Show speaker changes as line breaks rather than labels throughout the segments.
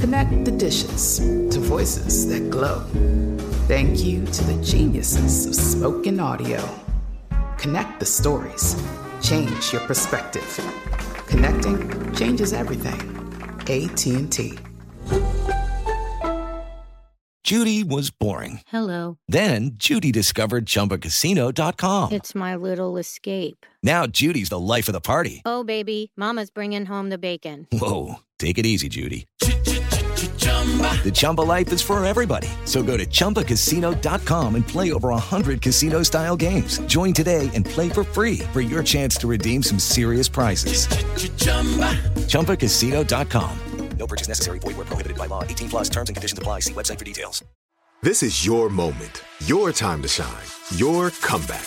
Connect the dishes to voices that glow. Thank you to the geniuses of spoken audio. Connect the stories. Change your perspective. Connecting changes everything. AT&T.
Judy was boring.
Hello.
Then Judy discovered ChumbaCasino.com.
It's my little escape.
Now Judy's the life of the party.
Oh, baby, Mama's bringing home the bacon.
Whoa, take it easy, Judy. The Chumba life is for everybody. So go to ChumbaCasino.com and play over 100 casino style games. Join today and play for free for your chance to redeem some serious prizes. ChumbaCasino.com. No purchase necessary. Void where prohibited by law. 18 plus terms and conditions apply. See website for details.
This is your moment, your time to shine, your comeback.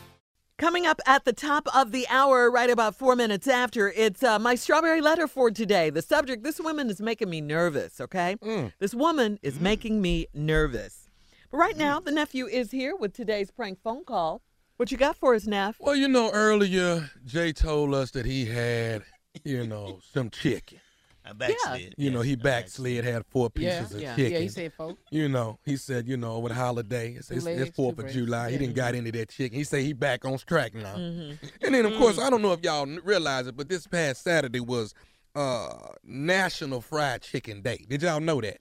Coming up at the top of the hour, right about four minutes after, it's uh, my strawberry letter for today. The subject this woman is making me nervous, okay? Mm. This woman is mm. making me nervous. But right mm. now, the nephew is here with today's prank phone call. What you got for us, Neff?
Well, you know, earlier Jay told us that he had, you know, some chicken.
I backslid.
You know, he
I
backslid, had four
Yeah,
pieces of
yeah,
chicken.
yeah. He said, "Folks,
You know, he said, you know, with holiday, it's,
Two
it's, it's Fourth of
breasts.
July. He didn't got any of that chicken. He said he back on track now.
Mm-hmm.
And then, of course, I don't know if y'all realize it, but this past Saturday was uh National Fried Chicken Day. Did y'all know that?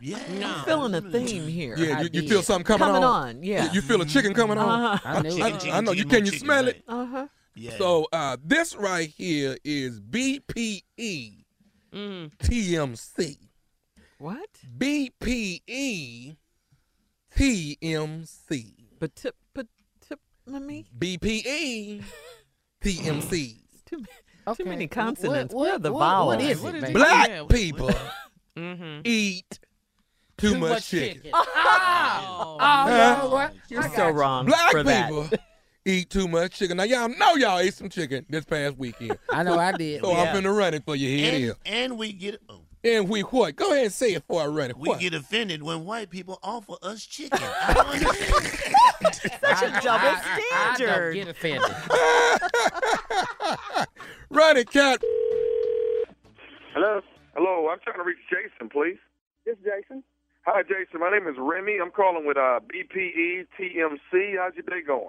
Yeah.
I'm feeling a theme here.
Yeah, you, you feel something coming, on?
Coming
on?
on, yeah.
You, you feel a chicken coming on?
Uh-huh.
I knew
I,
it.
I know. You can you
chicken,
smell it?
Uh huh.
Yeah.
So uh, this right here is BPE
Mm.
TMC.
What?
BPE TMC.
But tip, but tip, let me.
BPE TMC.
Too, ma-
Okay.
too many consonants.
what-
Where are the
what-
vowels?
what is
What
it,
is
baby?
Black
Yeah, what-
people
Mm-hmm.
eat too, much, chicken.
Oh,
Huh?
Lord, what?
You're
I
so wrong
Black
for that.
people eat too much chicken. Now y'all know y'all ate some chicken this past weekend.
I know I did.
So
Yeah.
I'm finna run it for you. Here
and,
is.
and we get oh,
And we what? Go ahead and say it before I run it.
we
What?
get offended when white people offer us chicken. I don't understand.
Such a
I-
double
I- I don't
standard.
get offended.
run it, cat.
Hello? Hello, I'm trying to reach Jason, please. This Jason. Hi, Jason. My name is Remy. I'm calling with uh, BPE TMC. How's your day going?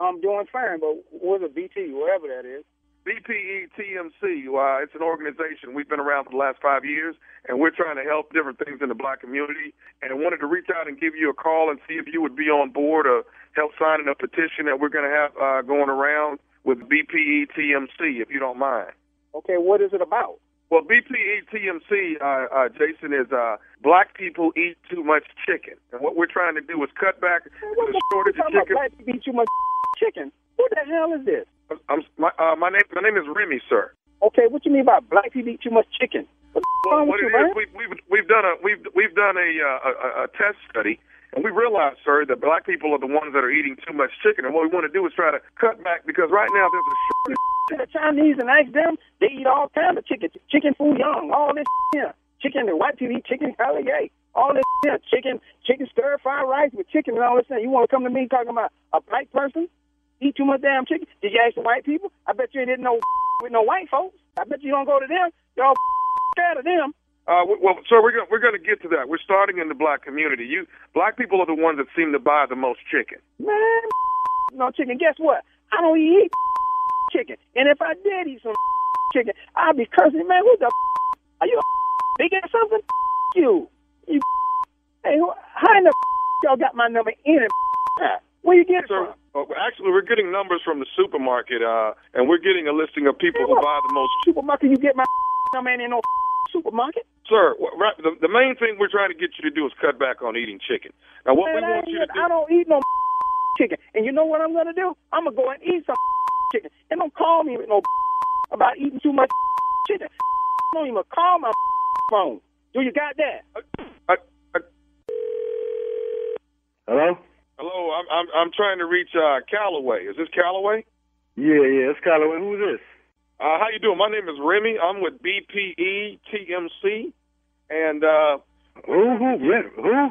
I'm doing fine, but what's a BT, whatever that is?
BPE TMC, uh, it's an organization. We've been around for the last five years, and we're trying to help different things in the black community. And I wanted to reach out and give you a call and see if you would be on board or help signing a petition that we're going to have uh, going around with BPE TMC, if you don't mind.
Okay, what is it about?
Well, BPE TMC, uh, uh, Jason, is uh, black people eat too much chicken, and what we're trying to do is cut back
What
the
the
shortage of chicken.
black people eat too much chicken? What the hell is this?
I'm, my, uh, my name, my name is Remy, sir.
Okay, what you mean by black people eat too much chicken? What
Well, what
you,
is, we've, we've we've done a we've we've done a, uh, a a test study, and we realized, sir, that black people are the ones that are eating too much chicken. And what we want to do is try to cut back because right now there's a shortage.
to the Chinese and ask them, they eat all kinds of chicken, chicken foo young, all this here. Chicken, the white people eat chicken hella gay. All this here, chicken, chicken stir fried rice with chicken and all this thing. You want to come to me talking about a black person eat too much damn chicken? Did you ask the white people? I bet you didn't know with no white folks. I bet you don't go to them. Y'all scared of them.
Uh, well, sir, we're gonna we're gonna get to that. We're starting in the black community. You black people are the ones that seem to buy the most chicken.
Man, no chicken. Guess what? I don't eat chicken. And if I did eat some chicken, I'd be cursing. Man, who the are you big at something? You, you. Hey, who, how in the y'all got my number in it? Where you get it
Sir,
from?
Uh, actually, we're getting numbers from the supermarket, uh, and we're getting a listing of people who buy the most.
Supermarket, you get my number in no supermarket.
Sir, wh- right, the, the main thing we're trying to get you to do is cut back on eating chicken. Now, what we
Man, I,
want you to
ain't-
do.
I don't eat no chicken. And you know what I'm gonna do? I'm gonna go and eat some chicken. And don't call me with no about eating too much chicken. Don't even call my phone. Do you got that?
Hello?
Hello, I'm I'm I'm trying to reach uh, Callaway. Is this Callaway?
Yeah, yeah, it's Callaway. Who's this?
Uh, how you doing? My name is Remy. I'm with BPE TMC, and uh,
who who who?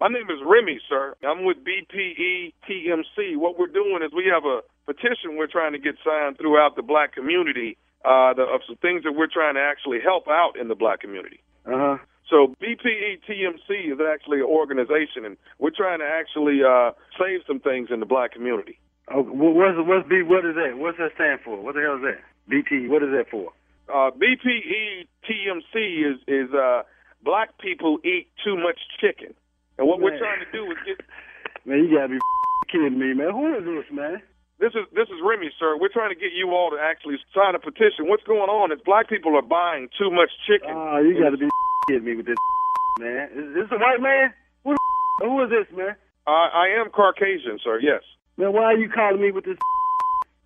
My name is Remy, sir. I'm with BPE TMC. What we're doing is we have a petition we're trying to get signed throughout the black community uh, the, of some things that we're trying to actually help out in the black community.
Uh huh.
So BPE TMC is actually an organization, and we're trying to actually uh, save some things in the black community.
Oh, wh- what's what's B? What is that? What's that stand for? What the hell is that? BT. What is that for?
Uh, BPE TMC is is uh, black people eat too much chicken, and what we're trying to do is get.
Man, you gotta be kidding me, man. Who is this, man?
This is this is Remy, sir. We're trying to get you all to actually sign a petition. What's going on is black people are buying too much chicken.
Oh, you gotta be kidding me with this, man. Is this a white man? Who, the who is this, man?
Uh, I am Caucasian, sir. Yes.
Man, why are you calling me with this?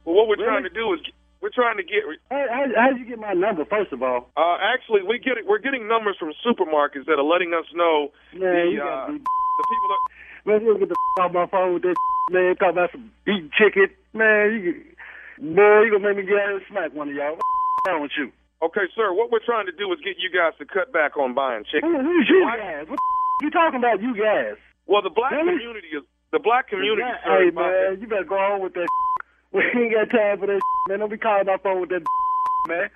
Well, what we're
Really?
trying to do is we're trying to get.
How, how, how'd you get my number, first of all?
Uh, actually, we get it. We're getting numbers from supermarkets that are letting us know
Man,
the
you
uh,
be.
the people that.
Man, you get the off my phone with this, man. Talk about some eating chicken. Man, you, boy, you gonna make me get out and smack one of y'all. What's wrong with you?
Okay, sir. What we're trying to do is get you guys to cut back on buying chicken.
Who, who's you guys? What the you talking about, you guys?
Well, the black
Really?
community is the black community.
Yeah,
sir,
hey,
is buying-
man, you better go on with that. We ain't got time for that, man. Don't be calling my phone with that, man.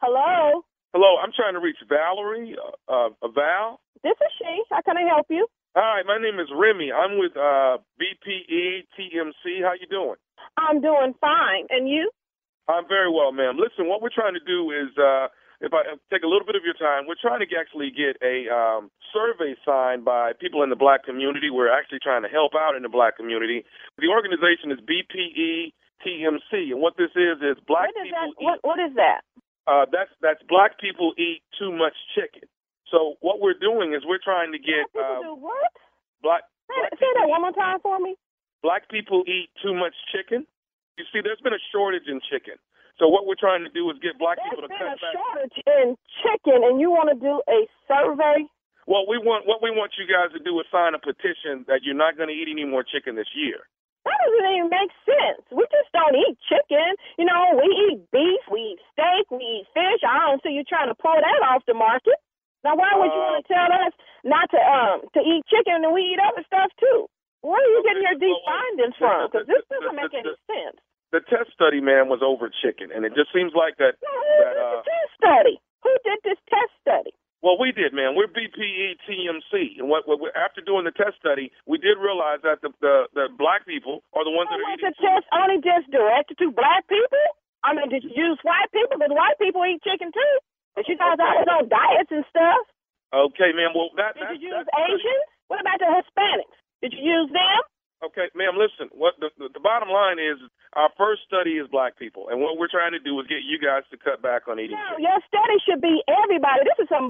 Hello,
Hello, I'm trying to reach Valerie. Uh, uh, Val.
this is she. How can I help you?
Hi, my name is Remy. I'm with uh, BPE TMC. How you doing?
I'm doing fine. And you?
I'm very well, ma'am. Listen, what we're trying to do is, uh, if I take a little bit of your time, we're trying to actually get a um, survey signed by people in the black community. We're actually trying to help out in the black community. The organization is BPE TMC, and what this is is black
What is
people
that? What, what is that?
uh, that's that's black people eat too much chicken. So what we're doing is we're trying to get
People
uh,
do what?
black
Say, say that one more time for me.
black people eat too much chicken. You see, there's been a shortage in chicken. So what we're trying to do is get black people to cut back.
There's been a shortage in chicken, and you want to do a survey?
Well, we want what we want you guys to do is sign a petition that you're not going to eat any more chicken this year.
That doesn't even make sense. We just don't eat chicken. You know, we eat beef, we eat steak, we eat fish. I don't see you trying to pull that off the market. Now, why would you
Uh,
want to tell us not to um to eat chicken and we eat other stuff too? Where are you getting your deep findings from? Because this doesn't make any sense.
The test study, man, was over chicken, and it just seems like that. that uh, the
Test study. Who did this test study?
Well, we did, man. We're BPE TMC, and what, what we- after doing the test study, we did realize that the the, the black people are the ones that are eating.
the test only just directed to black people? I mean, did you use white people? Because white people eat chicken too. But you guys always on diets and stuff.
Okay, man. Well, that
Did
that,
you use Asians? What about the Hispanics? Did you use them?
Okay, ma'am, listen. What the, the the bottom line is, our first study is black people, and what we're trying to do is get you guys to cut back on eating.
No, your study should be everybody. This is some.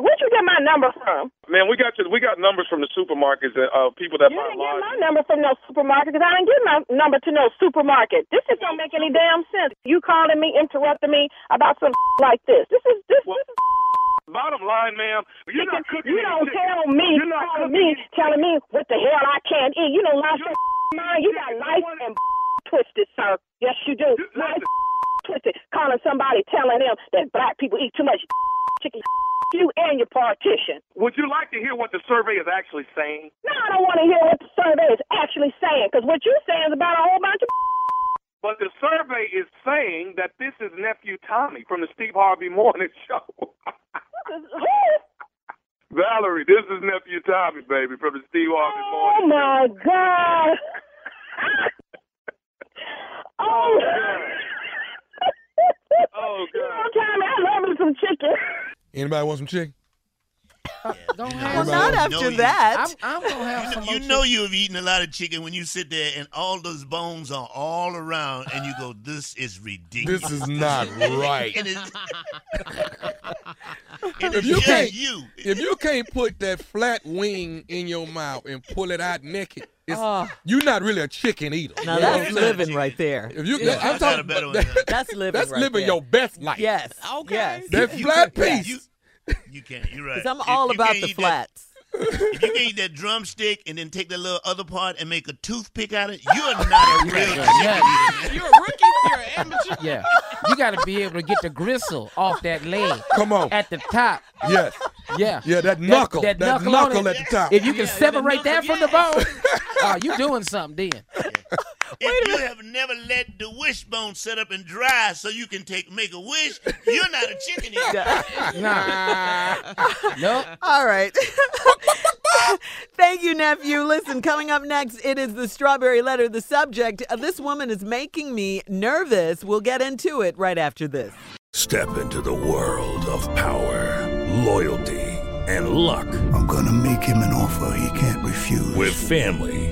Where'd you get my number from?
Man, we got to, we got numbers from the supermarkets and uh, people that
You
buy
didn't get my number from no supermarket because I didn't get my number to no supermarket. This just don't make any damn sense. You calling me, interrupting me about some like this. This is this. this is
Bottom line, ma'am, you're not cooking.
you don't tell me,
You're not
calling me, telling me what the hell I can't eat. You don't lost your mind. You got life and twisted, sir. Yes, you do. Life Calling somebody, telling them that black people eat too much chicken. You and your partition.
Would you like to hear what the survey is actually saying?
No, I don't want to hear what the survey is actually saying because what you're saying is about a whole bunch of.
But the survey is saying that this is nephew Tommy from the Steve Harvey Morning Show. Valerie, this is nephew Tommy, baby, from the Steve Harvey Morning
Oh
Morning
my God. oh.
Oh
You know, Tommy, I love me some chicken.
Anybody want some chicken?
Go
Well, not after that.
I'm, I'm gonna have
You,
some
know, you know
chicken.
you have eaten a lot of chicken when you sit there and all those bones are all around and you go, this is ridiculous.
This is not right.
and it's, and it's
you can't,
you.
if you can't put that flat wing in your mouth and pull it out naked, it's,
Ah.
you're not really a chicken eater.
Now that's
what I'm
living right there.
If you,
Yeah,
I'm talking about
one.
that,
That's living
that's
right
living
there.
your best life.
Yes.
Okay.
Yes.
That flat piece.
You, you can't. You're right.
Because I'm all
you
about the
eat that-
flats.
if you can eat that drumstick and then take that little other part and make a toothpick out of it, you're not a real chicken
Yeah.
eater.
You're a rookie. You're an amateur. Yeah. You got to be able to get the gristle off that leg
Come on.
at the top.
Yes.
Yeah.
Yeah, that knuckle. That,
knuckle,
knuckle, at the top.
If you can
Yeah,
separate
the
that from the bone, oh, you doing something then.
If you have never let the wishbone set up and dry so you can take make a wish, you're not a chicken eater.
Nah. nope.
All right. Thank you, nephew. Listen, coming up next, it is the strawberry letter. The subject uh, this woman is making me nervous. We'll get into it right after this.
Step into the world of power, loyalty, and luck.
I'm gonna make him an offer he can't refuse.
With family,